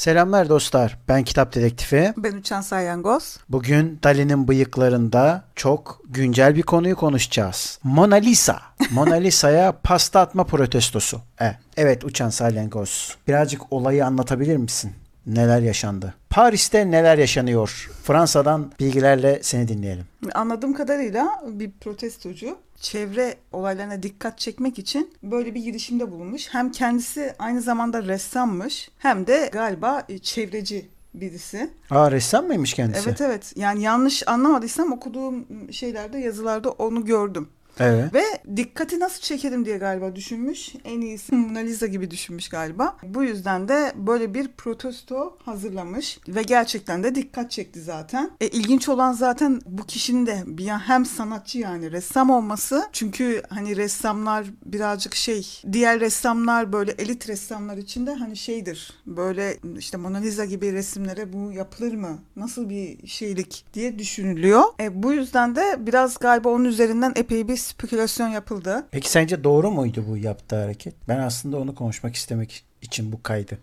Selamlar dostlar. Ben Kitap Dedektifi. Ben Uçan Salyangoz. Bugün Dali'nin bıyıklarında çok güncel bir konuyu konuşacağız. Mona Lisa. Mona Lisa'ya pasta atma protestosu. E, evet Uçan Salyangoz. Birazcık olayı anlatabilir misin? Neler yaşandı? Paris'te neler yaşanıyor? Fransa'dan bilgilerle seni dinleyelim. Anladığım kadarıyla bir protestocu çevre olaylarına dikkat çekmek için böyle bir girişimde bulunmuş. Hem kendisi aynı zamanda ressammış hem de galiba çevreci birisi. Aa ressam mıymış kendisi? Evet evet. Yani yanlış anlamadıysam okuduğum şeylerde yazılarda onu gördüm. Evet. Ve dikkati nasıl çekerim diye galiba düşünmüş. En iyisi Mona Lisa gibi düşünmüş galiba. Bu yüzden de böyle bir protesto hazırlamış ve gerçekten de dikkat çekti zaten. E, ilginç olan zaten bu kişinin de bir hem sanatçı yani ressam olması. Çünkü hani ressamlar birazcık şey diğer ressamlar böyle elit ressamlar için de hani şeydir. Böyle işte Mona Lisa gibi resimlere bu yapılır mı? Nasıl bir şeylik diye düşünülüyor. E, bu yüzden de biraz galiba onun üzerinden epey bir spekülasyon yapıldı. Peki sence doğru muydu bu yaptığı hareket? Ben aslında onu konuşmak istemek için bu kaydı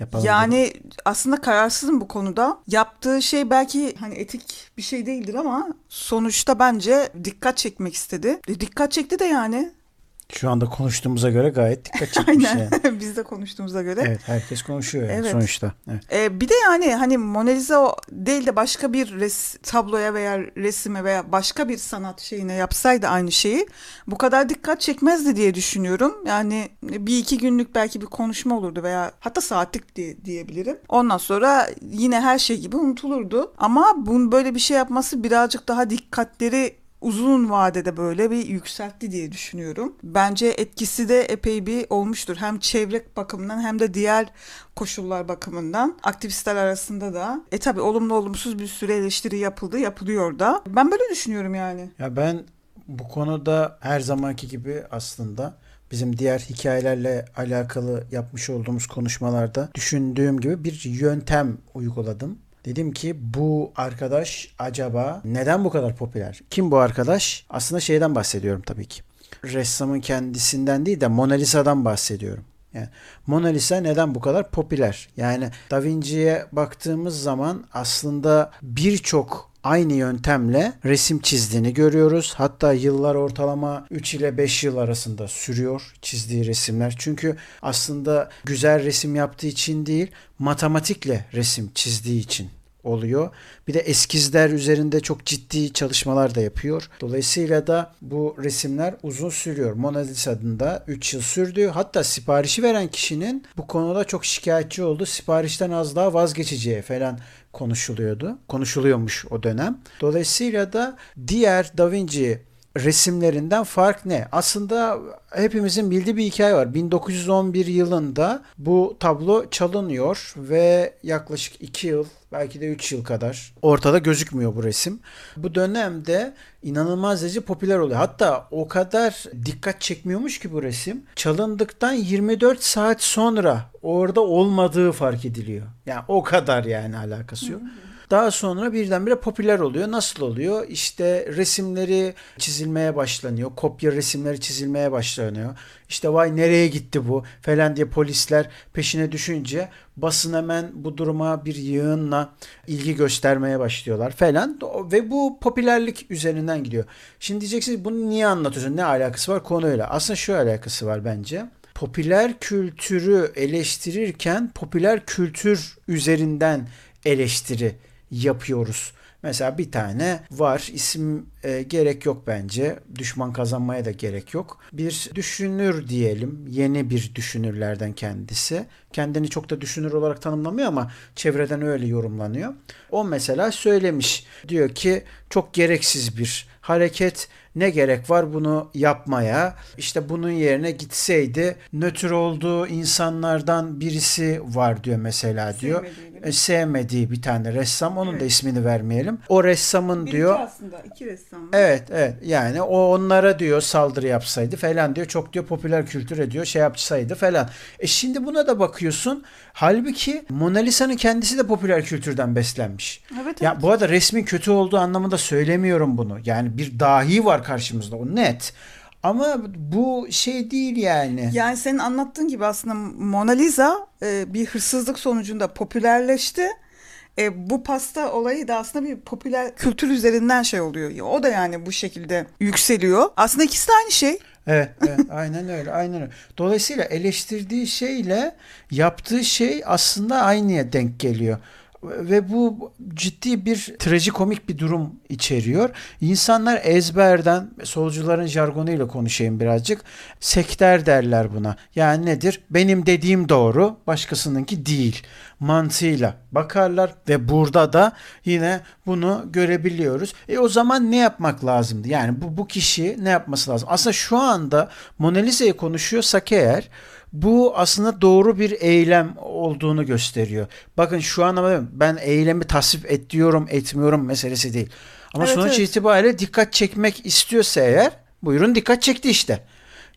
yapalım. Yani dedim. aslında kararsızım bu konuda. Yaptığı şey belki hani etik bir şey değildir ama sonuçta bence dikkat çekmek istedi. E, dikkat çekti de yani. Şu anda konuştuğumuza göre gayet dikkat çekmiş. Aynen. Yani. Biz de konuştuğumuza göre. Evet herkes konuşuyor yani evet. sonuçta. Evet. Ee, bir de yani hani Mona Lisa değil de başka bir res tabloya veya resime veya başka bir sanat şeyine yapsaydı aynı şeyi bu kadar dikkat çekmezdi diye düşünüyorum. Yani bir iki günlük belki bir konuşma olurdu veya hatta saatlik diye, diyebilirim. Ondan sonra yine her şey gibi unutulurdu. Ama bunun böyle bir şey yapması birazcık daha dikkatleri uzun vadede böyle bir yükseltti diye düşünüyorum. Bence etkisi de epey bir olmuştur. Hem çevre bakımından hem de diğer koşullar bakımından aktivistler arasında da e tabi olumlu olumsuz bir süre eleştiri yapıldı, yapılıyor da. Ben böyle düşünüyorum yani. Ya ben bu konuda her zamanki gibi aslında bizim diğer hikayelerle alakalı yapmış olduğumuz konuşmalarda düşündüğüm gibi bir yöntem uyguladım. Dedim ki bu arkadaş acaba neden bu kadar popüler? Kim bu arkadaş? Aslında şeyden bahsediyorum tabii ki. Ressamın kendisinden değil de Mona Lisa'dan bahsediyorum. Yani Mona Lisa neden bu kadar popüler? Yani Da Vinci'ye baktığımız zaman aslında birçok aynı yöntemle resim çizdiğini görüyoruz. Hatta yıllar ortalama 3 ile 5 yıl arasında sürüyor çizdiği resimler. Çünkü aslında güzel resim yaptığı için değil, matematikle resim çizdiği için oluyor. Bir de eskizler üzerinde çok ciddi çalışmalar da yapıyor. Dolayısıyla da bu resimler uzun sürüyor. Mona Lisa'nın da 3 yıl sürdü. Hatta siparişi veren kişinin bu konuda çok şikayetçi oldu. Siparişten az daha vazgeçeceği falan konuşuluyordu. Konuşuluyormuş o dönem. Dolayısıyla da diğer Da Vinci resimlerinden fark ne? Aslında hepimizin bildiği bir hikaye var. 1911 yılında bu tablo çalınıyor ve yaklaşık 2 yıl belki de 3 yıl kadar ortada gözükmüyor bu resim. Bu dönemde inanılmaz derece popüler oluyor. Hatta o kadar dikkat çekmiyormuş ki bu resim. Çalındıktan 24 saat sonra orada olmadığı fark ediliyor. Yani o kadar yani alakası yok. Daha sonra birdenbire popüler oluyor. Nasıl oluyor? İşte resimleri çizilmeye başlanıyor. Kopya resimleri çizilmeye başlanıyor. İşte vay nereye gitti bu falan diye polisler peşine düşünce basın hemen bu duruma bir yığınla ilgi göstermeye başlıyorlar falan ve bu popülerlik üzerinden gidiyor. Şimdi diyeceksiniz bunu niye anlatıyorsun? Ne alakası var konuyla? Aslında şu alakası var bence popüler kültürü eleştirirken popüler kültür üzerinden eleştiri yapıyoruz. Mesela bir tane var isim e, gerek yok bence. Düşman kazanmaya da gerek yok. Bir düşünür diyelim. Yeni bir düşünürlerden kendisi. Kendini çok da düşünür olarak tanımlamıyor ama çevreden öyle yorumlanıyor. O mesela söylemiş. Diyor ki çok gereksiz bir hareket ne gerek var bunu yapmaya? İşte bunun yerine gitseydi nötr olduğu insanlardan birisi var diyor mesela diyor. Sevmediği, e, sevmediği bir tane ressam. Onun evet. da ismini vermeyelim. O ressamın bir diyor. aslında iki ressam. Var. Evet evet yani o onlara diyor saldırı yapsaydı falan diyor. Çok diyor popüler kültür ediyor şey yapsaydı falan. E şimdi buna da bakıyorsun. Halbuki Mona Lisa'nın kendisi de popüler kültürden beslenmiş. Evet, ya evet. bu arada resmin kötü olduğu anlamında söylemiyorum bunu. Yani bir dahi var karşımızda o net. Ama bu şey değil yani. Yani senin anlattığın gibi aslında Mona Lisa e, bir hırsızlık sonucunda popülerleşti. E, bu pasta olayı da aslında bir popüler kültür üzerinden şey oluyor. O da yani bu şekilde yükseliyor. Aslında ikisi de aynı şey. Evet, evet aynen öyle aynen öyle. Dolayısıyla eleştirdiği şeyle yaptığı şey aslında aynıya denk geliyor ve bu ciddi bir trajikomik bir durum içeriyor. İnsanlar ezberden solcuların jargonuyla konuşayım birazcık. Sekter derler buna. Yani nedir? Benim dediğim doğru, başkasınınki değil mantığıyla bakarlar ve burada da yine bunu görebiliyoruz. E o zaman ne yapmak lazımdı? Yani bu bu kişi ne yapması lazım? Aslında şu anda Mona Lisa'yı konuşuyorsak eğer bu aslında doğru bir eylem olduğunu gösteriyor. Bakın şu an ben eylemi tasvip ediyorum etmiyorum meselesi değil. Ama evet, sonuç evet. itibariyle dikkat çekmek istiyorsa eğer buyurun dikkat çekti işte.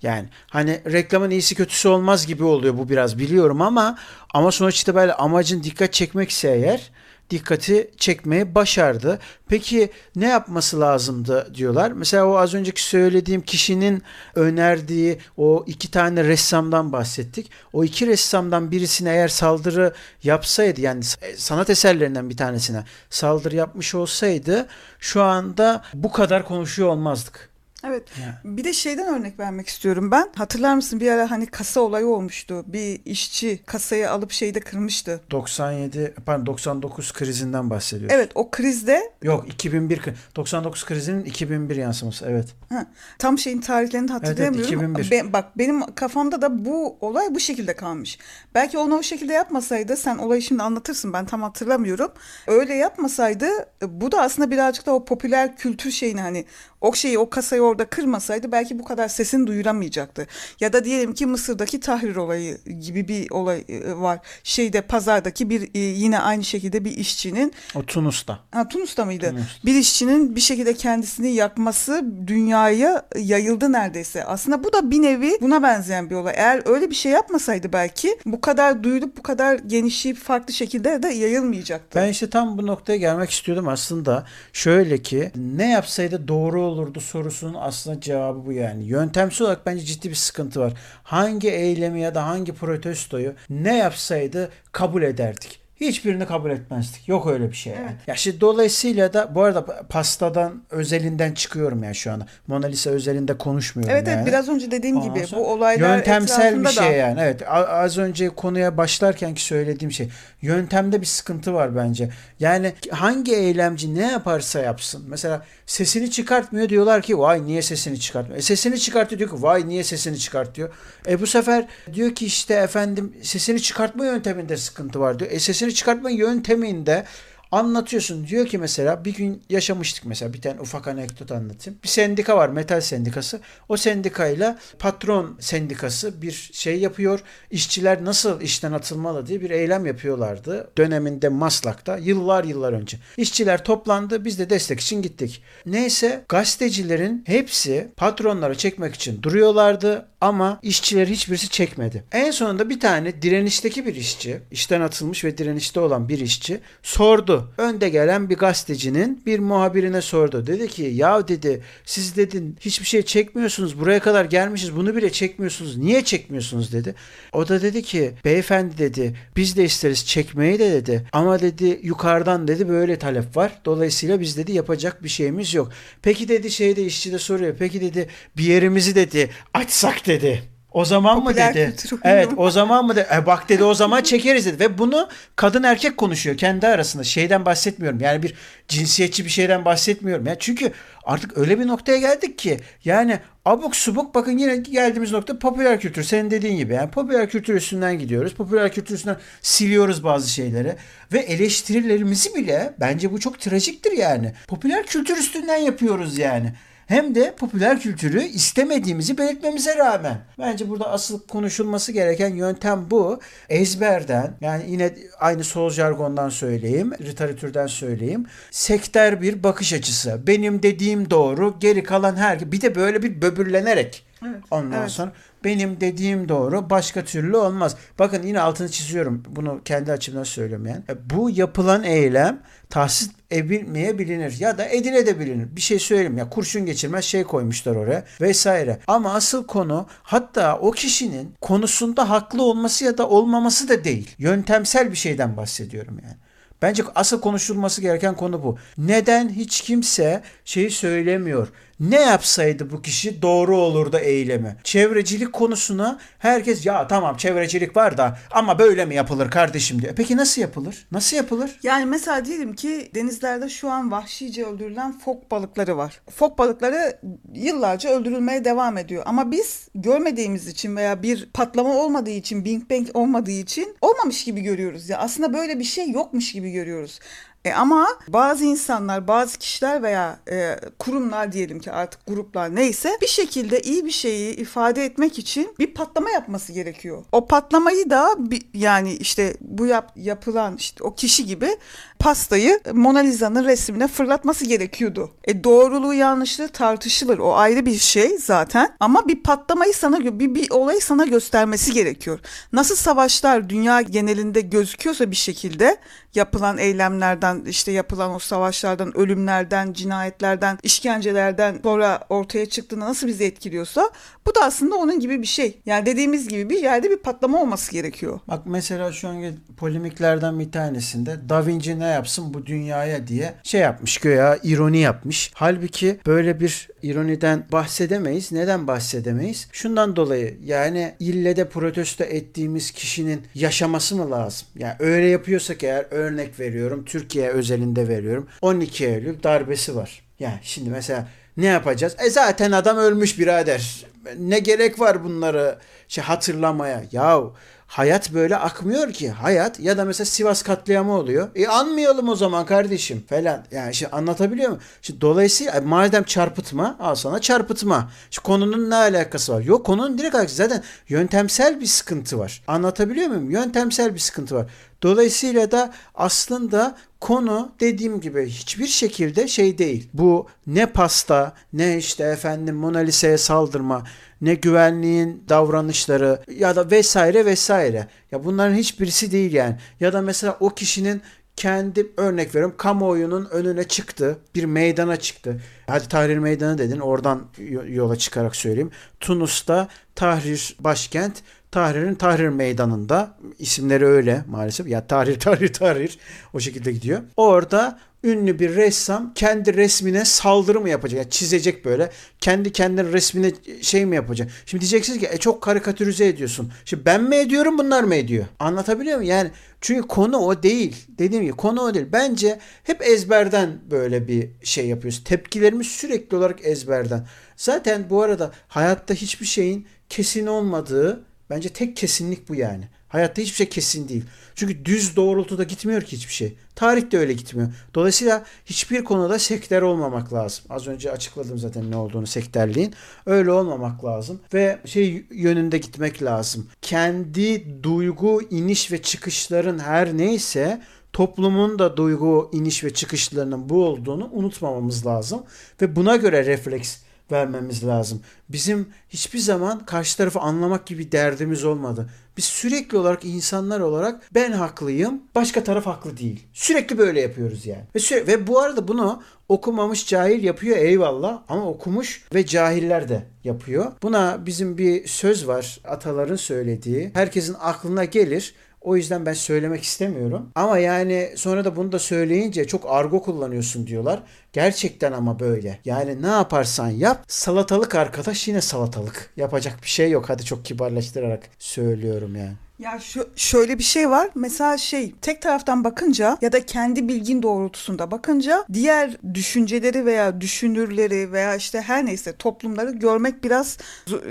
Yani hani reklamın iyisi kötüsü olmaz gibi oluyor bu biraz biliyorum ama ama sonuç itibariyle amacın dikkat çekmekse eğer dikkati çekmeyi başardı. Peki ne yapması lazımdı diyorlar. Mesela o az önceki söylediğim kişinin önerdiği o iki tane ressamdan bahsettik. O iki ressamdan birisine eğer saldırı yapsaydı yani sanat eserlerinden bir tanesine saldırı yapmış olsaydı şu anda bu kadar konuşuyor olmazdık. Evet. Yani. Bir de şeyden örnek vermek istiyorum ben. Hatırlar mısın bir ara hani kasa olayı olmuştu. Bir işçi kasayı alıp şeyde kırmıştı. 97 pardon 99 krizinden bahsediyoruz. Evet o krizde. Yok 2001 99 krizinin 2001 yansıması evet. Ha, tam şeyin tarihlerini hatırlayamıyorum. Evet, evet 2001. Be, bak benim kafamda da bu olay bu şekilde kalmış. Belki onu o şekilde yapmasaydı sen olayı şimdi anlatırsın ben tam hatırlamıyorum. Öyle yapmasaydı bu da aslında birazcık da o popüler kültür şeyini hani o şeyi o kasayı orada kırmasaydı belki bu kadar sesini duyuramayacaktı. Ya da diyelim ki Mısır'daki Tahrir olayı gibi bir olay e, var. Şeyde pazardaki bir e, yine aynı şekilde bir işçinin o Tunus'ta. Ha Tunus'ta mıydı? Tunus'ta. Bir işçinin bir şekilde kendisini yakması dünyaya yayıldı neredeyse. Aslında bu da bir nevi buna benzeyen bir olay. Eğer öyle bir şey yapmasaydı belki bu kadar duyulup bu kadar genişleyip farklı şekilde de yayılmayacaktı. Ben işte tam bu noktaya gelmek istiyordum aslında. Şöyle ki ne yapsaydı doğru olurdu sorusunun aslında cevabı bu yani. Yöntemsel olarak bence ciddi bir sıkıntı var. Hangi eylemi ya da hangi protestoyu ne yapsaydı kabul ederdik. Hiçbirini kabul etmezdik. Yok öyle bir şey yani. Evet. Ya şimdi dolayısıyla da bu arada pastadan özelinden çıkıyorum ya şu anda. Mona Lisa özelinde konuşmuyorum evet, yani. Evet biraz önce dediğim Ondan gibi bu olaylar Yöntemsel bir şey da. yani. Evet az önce konuya başlarken ki söylediğim şey. Yöntemde bir sıkıntı var bence. Yani hangi eylemci ne yaparsa yapsın. Mesela sesini çıkartmıyor diyorlar ki vay niye sesini çıkartmıyor. E sesini çıkartıyor diyor ki vay niye sesini çıkartıyor. E bu sefer diyor ki işte efendim sesini çıkartma yönteminde sıkıntı var diyor. E sesini çıkartma yönteminde anlatıyorsun. Diyor ki mesela bir gün yaşamıştık mesela bir tane ufak anekdot anlatayım. Bir sendika var metal sendikası. O sendikayla patron sendikası bir şey yapıyor. İşçiler nasıl işten atılmalı diye bir eylem yapıyorlardı. Döneminde Maslak'ta yıllar yıllar önce. İşçiler toplandı biz de destek için gittik. Neyse gazetecilerin hepsi patronlara çekmek için duruyorlardı ama işçiler hiçbirisi çekmedi. En sonunda bir tane direnişteki bir işçi, işten atılmış ve direnişte olan bir işçi sordu Önde gelen bir gazetecinin bir muhabirine sordu. Dedi ki ya dedi siz dedin hiçbir şey çekmiyorsunuz. Buraya kadar gelmişiz bunu bile çekmiyorsunuz. Niye çekmiyorsunuz dedi. O da dedi ki beyefendi dedi biz de isteriz çekmeyi de dedi. Ama dedi yukarıdan dedi böyle talep var. Dolayısıyla biz dedi yapacak bir şeyimiz yok. Peki dedi şeyde işçi de soruyor. Peki dedi bir yerimizi dedi açsak dedi. O zaman Popüler mı dedi? Evet o zaman mı dedi? E bak dedi o zaman çekeriz dedi. Ve bunu kadın erkek konuşuyor kendi arasında. Şeyden bahsetmiyorum. Yani bir cinsiyetçi bir şeyden bahsetmiyorum. Ya çünkü artık öyle bir noktaya geldik ki yani abuk subuk bakın yine geldiğimiz nokta popüler kültür. Senin dediğin gibi yani popüler kültür üstünden gidiyoruz. Popüler kültür üstünden siliyoruz bazı şeyleri. Ve eleştirilerimizi bile bence bu çok trajiktir yani. Popüler kültür üstünden yapıyoruz yani hem de popüler kültürü istemediğimizi belirtmemize rağmen. Bence burada asıl konuşulması gereken yöntem bu. Ezberden yani yine aynı sol jargondan söyleyeyim, literatürden söyleyeyim. Sekter bir bakış açısı. Benim dediğim doğru, geri kalan her bir de böyle bir böbürlenerek Evet. Ondan Evet. sonra benim dediğim doğru başka türlü olmaz. Bakın yine altını çiziyorum. Bunu kendi açımdan söylüyorum yani. E, Bu yapılan eylem tahsis edilmeye bilinir ya da edilebilir. Bir şey söyleyeyim ya kurşun geçirmez şey koymuşlar oraya vesaire. Ama asıl konu hatta o kişinin konusunda haklı olması ya da olmaması da değil. Yöntemsel bir şeyden bahsediyorum yani. Bence asıl konuşulması gereken konu bu. Neden hiç kimse şeyi söylemiyor? Ne yapsaydı bu kişi doğru olurdu eylemi? Çevrecilik konusuna herkes ya tamam çevrecilik var da ama böyle mi yapılır kardeşim diyor. Peki nasıl yapılır? Nasıl yapılır? Yani mesela diyelim ki denizlerde şu an vahşice öldürülen fok balıkları var. Fok balıkları yıllarca öldürülmeye devam ediyor. Ama biz görmediğimiz için veya bir patlama olmadığı için, Big Bang olmadığı için olmamış gibi görüyoruz. Ya aslında böyle bir şey yokmuş gibi görüyoruz. E ama bazı insanlar, bazı kişiler veya e, kurumlar diyelim ki artık gruplar neyse bir şekilde iyi bir şeyi ifade etmek için bir patlama yapması gerekiyor. O patlamayı da bir, yani işte bu yap, yapılan işte o kişi gibi pastayı Mona Lisa'nın resmine fırlatması gerekiyordu. E doğruluğu yanlışlığı tartışılır. O ayrı bir şey zaten. Ama bir patlamayı sana bir, bir olayı sana göstermesi gerekiyor. Nasıl savaşlar dünya genelinde gözüküyorsa bir şekilde yapılan eylemlerden işte yapılan o savaşlardan, ölümlerden, cinayetlerden, işkencelerden sonra ortaya çıktığında nasıl bizi etkiliyorsa bu da aslında onun gibi bir şey. Yani dediğimiz gibi bir yerde bir patlama olması gerekiyor. Bak mesela şu anki polemiklerden bir tanesinde Da Vinci ne yapsın bu dünyaya diye şey yapmış göya ironi yapmış. Halbuki böyle bir ironiden bahsedemeyiz. Neden bahsedemeyiz? Şundan dolayı yani ille de protesto ettiğimiz kişinin yaşaması mı lazım? Yani öyle yapıyorsak eğer örnek veriyorum Türkiye özelinde veriyorum. 12 Eylül darbesi var. Yani şimdi mesela ne yapacağız? E zaten adam ölmüş birader. Ne gerek var bunları şey hatırlamaya? Yahu hayat böyle akmıyor ki. Hayat ya da mesela Sivas katliamı oluyor. E anmayalım o zaman kardeşim falan. Yani şimdi anlatabiliyor muyum? Şimdi dolayısıyla e, madem çarpıtma al sana çarpıtma. Şimdi konunun ne alakası var? Yok konunun direkt alakası. Zaten yöntemsel bir sıkıntı var. Anlatabiliyor muyum? Yöntemsel bir sıkıntı var. Dolayısıyla da aslında konu dediğim gibi hiçbir şekilde şey değil. Bu ne pasta ne işte efendim Mona Lisa'ya saldırma ne güvenliğin davranışları ya da vesaire vesaire. Ya bunların hiçbirisi değil yani. Ya da mesela o kişinin kendi örnek veriyorum kamuoyunun önüne çıktı. Bir meydana çıktı. Hadi Tahrir Meydanı dedin oradan yola çıkarak söyleyeyim. Tunus'ta Tahrir başkent Tahrir'in Tahrir Meydanı'nda isimleri öyle maalesef. Ya Tahrir Tahrir Tahrir o şekilde gidiyor. Orada ünlü bir ressam kendi resmine saldırı mı yapacak? Yani çizecek böyle. Kendi kendine resmine şey mi yapacak? Şimdi diyeceksiniz ki e, çok karikatürize ediyorsun. Şimdi ben mi ediyorum bunlar mı ediyor? Anlatabiliyor muyum? Yani çünkü konu o değil. Dediğim gibi konu o değil. Bence hep ezberden böyle bir şey yapıyoruz. Tepkilerimiz sürekli olarak ezberden. Zaten bu arada hayatta hiçbir şeyin kesin olmadığı bence tek kesinlik bu yani. Hayatta hiçbir şey kesin değil. Çünkü düz doğrultuda gitmiyor ki hiçbir şey. Tarih de öyle gitmiyor. Dolayısıyla hiçbir konuda sektör olmamak lazım. Az önce açıkladım zaten ne olduğunu sektörliğin. Öyle olmamak lazım. Ve şey yönünde gitmek lazım. Kendi duygu iniş ve çıkışların her neyse toplumun da duygu iniş ve çıkışlarının bu olduğunu unutmamamız lazım. Ve buna göre refleks vermemiz lazım. Bizim hiçbir zaman karşı tarafı anlamak gibi derdimiz olmadı. Biz sürekli olarak insanlar olarak ben haklıyım, başka taraf haklı değil. Sürekli böyle yapıyoruz yani. Ve, süre- ve bu arada bunu okumamış cahil yapıyor eyvallah ama okumuş ve cahiller de yapıyor. Buna bizim bir söz var ataların söylediği. Herkesin aklına gelir. O yüzden ben söylemek istemiyorum. Ama yani sonra da bunu da söyleyince çok argo kullanıyorsun diyorlar. Gerçekten ama böyle. Yani ne yaparsan yap salatalık arkadaş yine salatalık. Yapacak bir şey yok. Hadi çok kibarlaştırarak söylüyorum yani. Ya şu, şöyle bir şey var. Mesela şey tek taraftan bakınca ya da kendi bilgin doğrultusunda bakınca diğer düşünceleri veya düşünürleri veya işte her neyse toplumları görmek biraz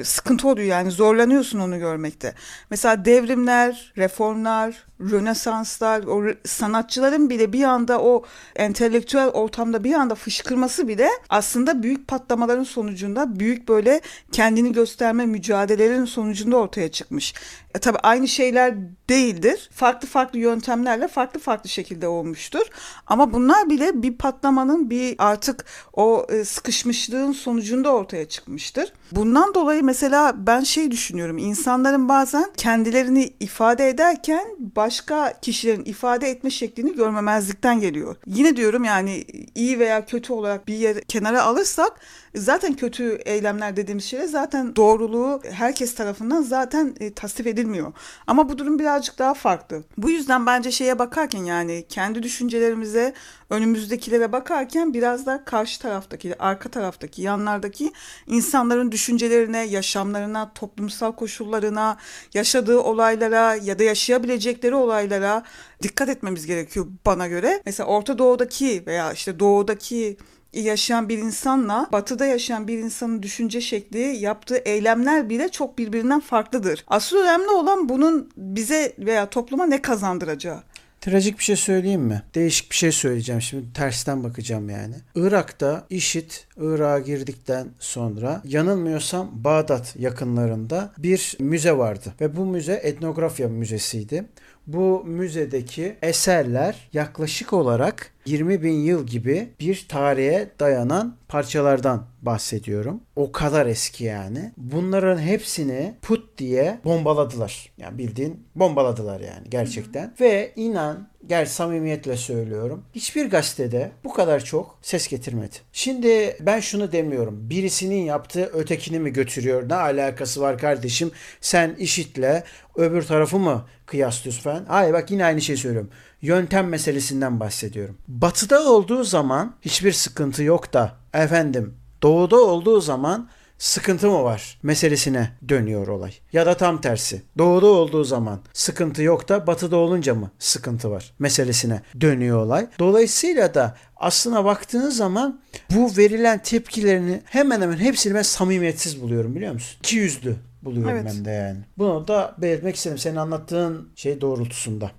sıkıntı oluyor yani zorlanıyorsun onu görmekte. Mesela devrimler, reformlar, Rönesanslar, o sanatçıların bile bir anda o entelektüel ortamda bir anda fışkırması bile aslında büyük patlamaların sonucunda büyük böyle kendini gösterme mücadelelerin sonucunda ortaya çıkmış. E tabii aynı şeyler değildir. Farklı farklı yöntemlerle farklı farklı şekilde olmuştur. Ama bunlar bile bir patlamanın bir artık o e, sıkışmışlığın sonucunda ortaya çıkmıştır. Bundan dolayı mesela ben şey düşünüyorum. insanların bazen kendilerini ifade ederken başka kişilerin ifade etme şeklini görmemezlikten geliyor. Yine diyorum yani iyi veya kötü olarak bir yer kenara alırsak zaten kötü eylemler dediğimiz şeyler zaten doğruluğu herkes tarafından zaten e, tasdif edilmiyor. Ama bu durum birazcık daha farklı. Bu yüzden bence şeye bakarken yani kendi düşüncelerimize önümüzdekilere bakarken biraz da karşı taraftaki, arka taraftaki, yanlardaki insanların düşüncelerine, yaşamlarına, toplumsal koşullarına, yaşadığı olaylara ya da yaşayabilecekleri olaylara dikkat etmemiz gerekiyor bana göre. Mesela Orta Doğu'daki veya işte Doğu'daki yaşayan bir insanla batıda yaşayan bir insanın düşünce şekli, yaptığı eylemler bile çok birbirinden farklıdır. Asıl önemli olan bunun bize veya topluma ne kazandıracağı. Trajik bir şey söyleyeyim mi? Değişik bir şey söyleyeceğim. Şimdi tersten bakacağım yani. Irak'ta IŞİD Irak'a girdikten sonra yanılmıyorsam Bağdat yakınlarında bir müze vardı. Ve bu müze etnografya müzesiydi. Bu müzedeki eserler yaklaşık olarak 20 bin yıl gibi bir tarihe dayanan parçalardan bahsediyorum. O kadar eski yani. Bunların hepsini put diye bombaladılar. Yani bildiğin bombaladılar yani gerçekten. Hı hı. Ve inan gel samimiyetle söylüyorum. Hiçbir gazetede bu kadar çok ses getirmedi. Şimdi ben şunu demiyorum. Birisinin yaptığı ötekini mi götürüyor? Ne alakası var kardeşim? Sen işitle öbür tarafı mı kıyaslıyorsun falan? Hayır bak yine aynı şeyi söylüyorum yöntem meselesinden bahsediyorum. Batıda olduğu zaman hiçbir sıkıntı yok da efendim doğuda olduğu zaman sıkıntı mı var meselesine dönüyor olay. Ya da tam tersi. Doğuda olduğu zaman sıkıntı yok da batıda olunca mı sıkıntı var meselesine dönüyor olay. Dolayısıyla da aslına baktığınız zaman bu verilen tepkilerini hemen hemen hepsini ben samimiyetsiz buluyorum biliyor musun? İki yüzlü buluyorum evet. ben de yani. Bunu da belirtmek istedim senin anlattığın şey doğrultusunda.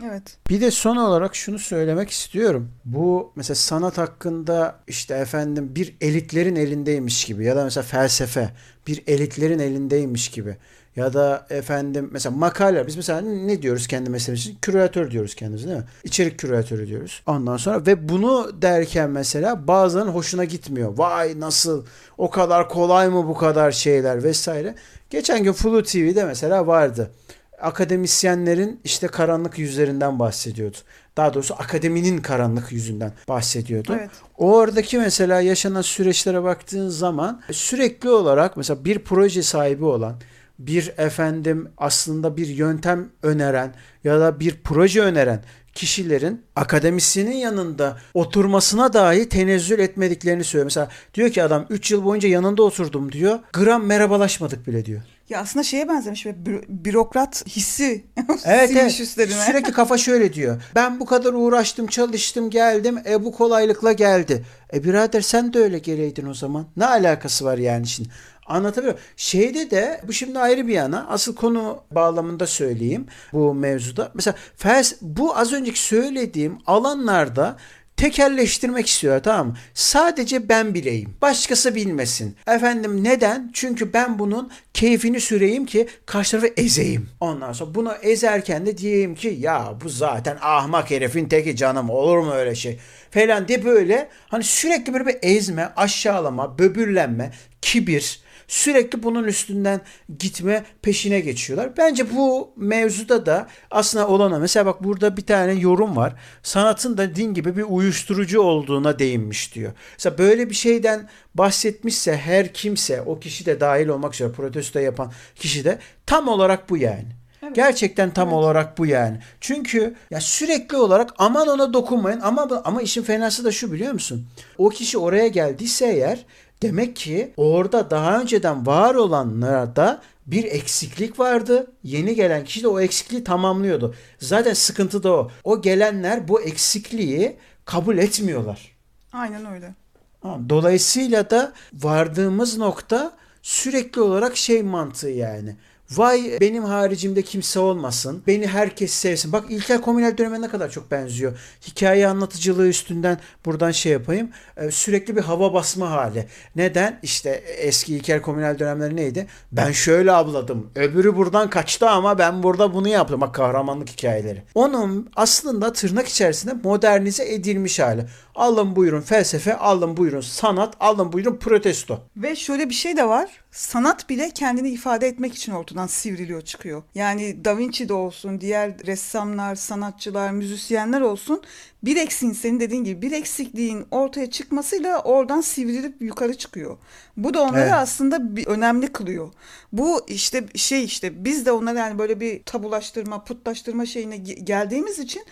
Evet. Bir de son olarak şunu söylemek istiyorum. Bu mesela sanat hakkında işte efendim bir elitlerin elindeymiş gibi ya da mesela felsefe bir elitlerin elindeymiş gibi ya da efendim mesela makale biz mesela ne diyoruz kendi meselemiz için? Küratör diyoruz kendimize değil mi? İçerik küratörü diyoruz. Ondan sonra ve bunu derken mesela bazılarının hoşuna gitmiyor. Vay nasıl o kadar kolay mı bu kadar şeyler vesaire. Geçen gün Flu TV'de mesela vardı akademisyenlerin işte karanlık yüzlerinden bahsediyordu. Daha doğrusu akademinin karanlık yüzünden bahsediyordu. Evet. Oradaki mesela yaşanan süreçlere baktığın zaman sürekli olarak mesela bir proje sahibi olan bir efendim aslında bir yöntem öneren ya da bir proje öneren kişilerin akademisyenin yanında oturmasına dahi tenezzül etmediklerini söylüyor. Mesela diyor ki adam 3 yıl boyunca yanında oturdum diyor. Gram merhabalaşmadık bile diyor. Ya aslında şeye benzemiş ve bü- bürokrat hissi evet, evet. üstlerine. Sürekli kafa şöyle diyor. Ben bu kadar uğraştım, çalıştım, geldim. E bu kolaylıkla geldi. E birader sen de öyle geleydin o zaman. Ne alakası var yani şimdi? Anlatabiliyor Şeyde de bu şimdi ayrı bir yana asıl konu bağlamında söyleyeyim bu mevzuda. Mesela fels bu az önceki söylediğim alanlarda tekerleştirmek istiyor tamam mı? Sadece ben bileyim. Başkası bilmesin. Efendim neden? Çünkü ben bunun keyfini süreyim ki karşı tarafı ezeyim. Ondan sonra bunu ezerken de diyeyim ki ya bu zaten ahmak herifin teki canım olur mu öyle şey falan diye böyle hani sürekli böyle bir ezme, aşağılama, böbürlenme, kibir sürekli bunun üstünden gitme peşine geçiyorlar. Bence bu mevzuda da aslında olana mesela bak burada bir tane yorum var. Sanatın da din gibi bir uyuşturucu olduğuna değinmiş diyor. Mesela böyle bir şeyden bahsetmişse her kimse o kişi de dahil olmak üzere protesto yapan kişi de tam olarak bu yani. Evet. Gerçekten tam evet. olarak bu yani. Çünkü ya sürekli olarak aman ona dokunmayın ama ama işin fenası da şu biliyor musun? O kişi oraya geldiyse eğer Demek ki orada daha önceden var olanlarda bir eksiklik vardı. Yeni gelen kişi de o eksikliği tamamlıyordu. Zaten sıkıntı da o. O gelenler bu eksikliği kabul etmiyorlar. Aynen öyle. Dolayısıyla da vardığımız nokta sürekli olarak şey mantığı yani. Vay benim haricimde kimse olmasın. Beni herkes sevsin. Bak İlker Komünel döneme ne kadar çok benziyor. Hikaye anlatıcılığı üstünden buradan şey yapayım. Ee, sürekli bir hava basma hali. Neden? İşte eski İlker Komünel dönemleri neydi? Ben şöyle abladım. Öbürü buradan kaçtı ama ben burada bunu yaptım. Bak kahramanlık hikayeleri. Onun aslında tırnak içerisinde modernize edilmiş hali. Alın buyurun felsefe, alın buyurun sanat, alın buyurun protesto. Ve şöyle bir şey de var sanat bile kendini ifade etmek için ortadan sivriliyor çıkıyor. Yani Da Vinci'de olsun, diğer ressamlar, sanatçılar, müzisyenler olsun bir eksiğin senin dediğin gibi bir eksikliğin ortaya çıkmasıyla oradan sivrilip yukarı çıkıyor. Bu da onları Evet. aslında bir, önemli kılıyor. Bu işte şey işte biz de onları yani böyle bir tabulaştırma, putlaştırma şeyine ge- geldiğimiz için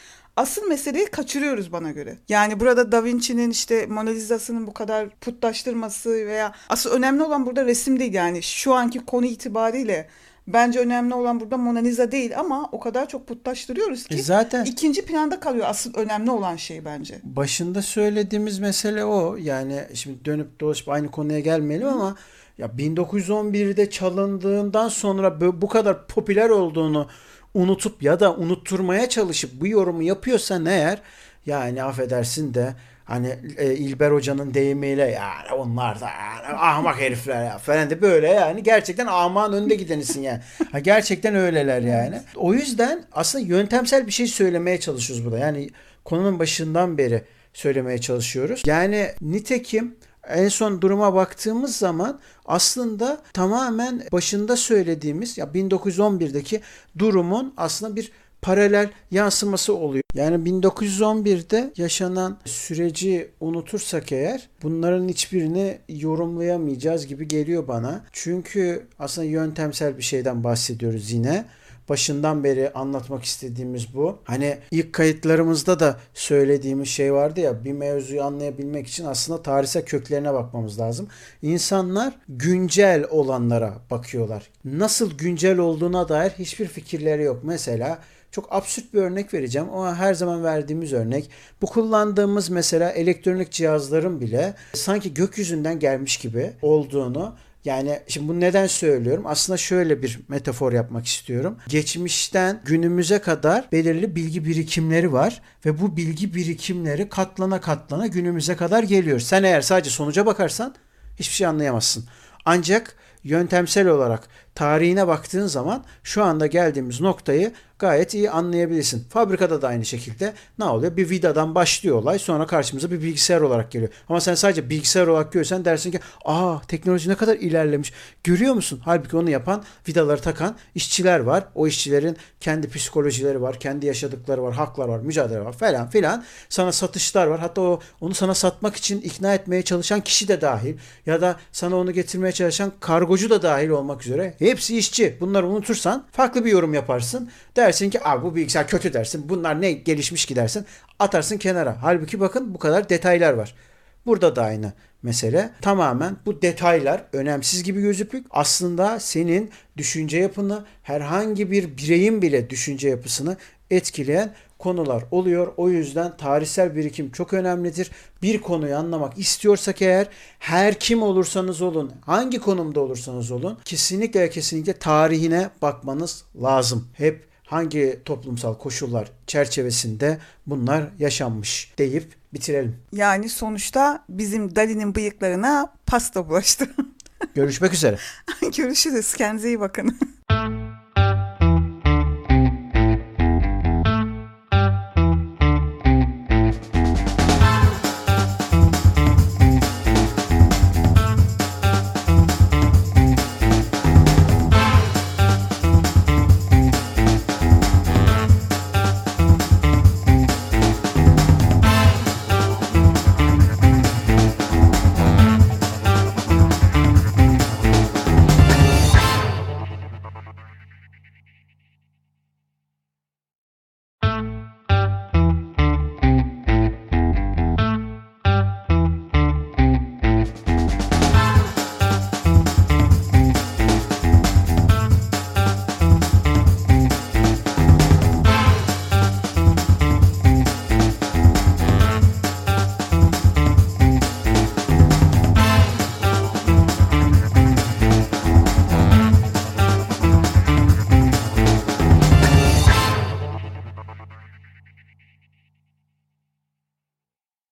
asıl meseleyi kaçırıyoruz bana göre. Yani burada Da Vinci'nin işte Mona Lisa'sının bu kadar putlaştırması veya asıl önemli olan burada resim değil yani şu anki konu itibariyle bence önemli olan burada Mona Lisa değil ama o kadar çok putlaştırıyoruz ki E zaten ikinci planda kalıyor asıl önemli olan şey bence. başında söylediğimiz mesele o. Yani şimdi dönüp dolaşıp aynı konuya gelmeyelim ama ya 1911'de çalındığından sonra bu kadar popüler olduğunu unutup ya da unutturmaya çalışıp bu yorumu yapıyorsan eğer yani affedersin de hani e, İlber Hoca'nın deyimiyle yani onlar da yani ahmak herifler ya falan de böyle yani gerçekten ahmağın önde gidenisin yani. Ha, gerçekten öyleler yani. O yüzden aslında yöntemsel bir şey söylemeye çalışıyoruz burada. Yani konunun başından beri söylemeye çalışıyoruz. Yani nitekim en son duruma baktığımız zaman aslında tamamen başında söylediğimiz ya 1911'deki durumun aslında bir paralel yansıması oluyor. Yani 1911'de yaşanan süreci unutursak eğer bunların hiçbirini yorumlayamayacağız gibi geliyor bana. Çünkü aslında yöntemsel bir şeyden bahsediyoruz yine başından beri anlatmak istediğimiz bu. Hani ilk kayıtlarımızda da söylediğimiz şey vardı ya bir mevzuyu anlayabilmek için aslında tarihsel köklerine bakmamız lazım. İnsanlar güncel olanlara bakıyorlar. Nasıl güncel olduğuna dair hiçbir fikirleri yok. Mesela çok absürt bir örnek vereceğim ama her zaman verdiğimiz örnek. Bu kullandığımız mesela elektronik cihazların bile sanki gökyüzünden gelmiş gibi olduğunu yani şimdi bunu neden söylüyorum? Aslında şöyle bir metafor yapmak istiyorum. Geçmişten günümüze kadar belirli bilgi birikimleri var ve bu bilgi birikimleri katlana katlana günümüze kadar geliyor. Sen eğer sadece sonuca bakarsan hiçbir şey anlayamazsın. Ancak yöntemsel olarak tarihine baktığın zaman şu anda geldiğimiz noktayı gayet iyi anlayabilirsin. Fabrikada da aynı şekilde ne oluyor? Bir vidadan başlıyor olay sonra karşımıza bir bilgisayar olarak geliyor. Ama sen sadece bilgisayar olarak görsen dersin ki aa teknoloji ne kadar ilerlemiş. Görüyor musun? Halbuki onu yapan vidaları takan işçiler var. O işçilerin kendi psikolojileri var, kendi yaşadıkları var, haklar var, mücadele var falan filan. Sana satışlar var. Hatta o onu sana satmak için ikna etmeye çalışan kişi de dahil ya da sana onu getirmeye çalışan kargocu da dahil olmak üzere hepsi işçi. Bunları unutursan farklı bir yorum yaparsın. Dersin ki abi bu bilgisayar kötü dersin. Bunlar ne gelişmiş ki dersin. Atarsın kenara. Halbuki bakın bu kadar detaylar var. Burada da aynı mesele. Tamamen bu detaylar önemsiz gibi gözüküp aslında senin düşünce yapını herhangi bir bireyin bile düşünce yapısını etkileyen konular oluyor. O yüzden tarihsel birikim çok önemlidir. Bir konuyu anlamak istiyorsak eğer her kim olursanız olun, hangi konumda olursanız olun kesinlikle kesinlikle tarihine bakmanız lazım. Hep hangi toplumsal koşullar çerçevesinde bunlar yaşanmış deyip bitirelim. Yani sonuçta bizim Dali'nin bıyıklarına pasta bulaştı. Görüşmek üzere. Görüşürüz. Kendinize iyi bakın.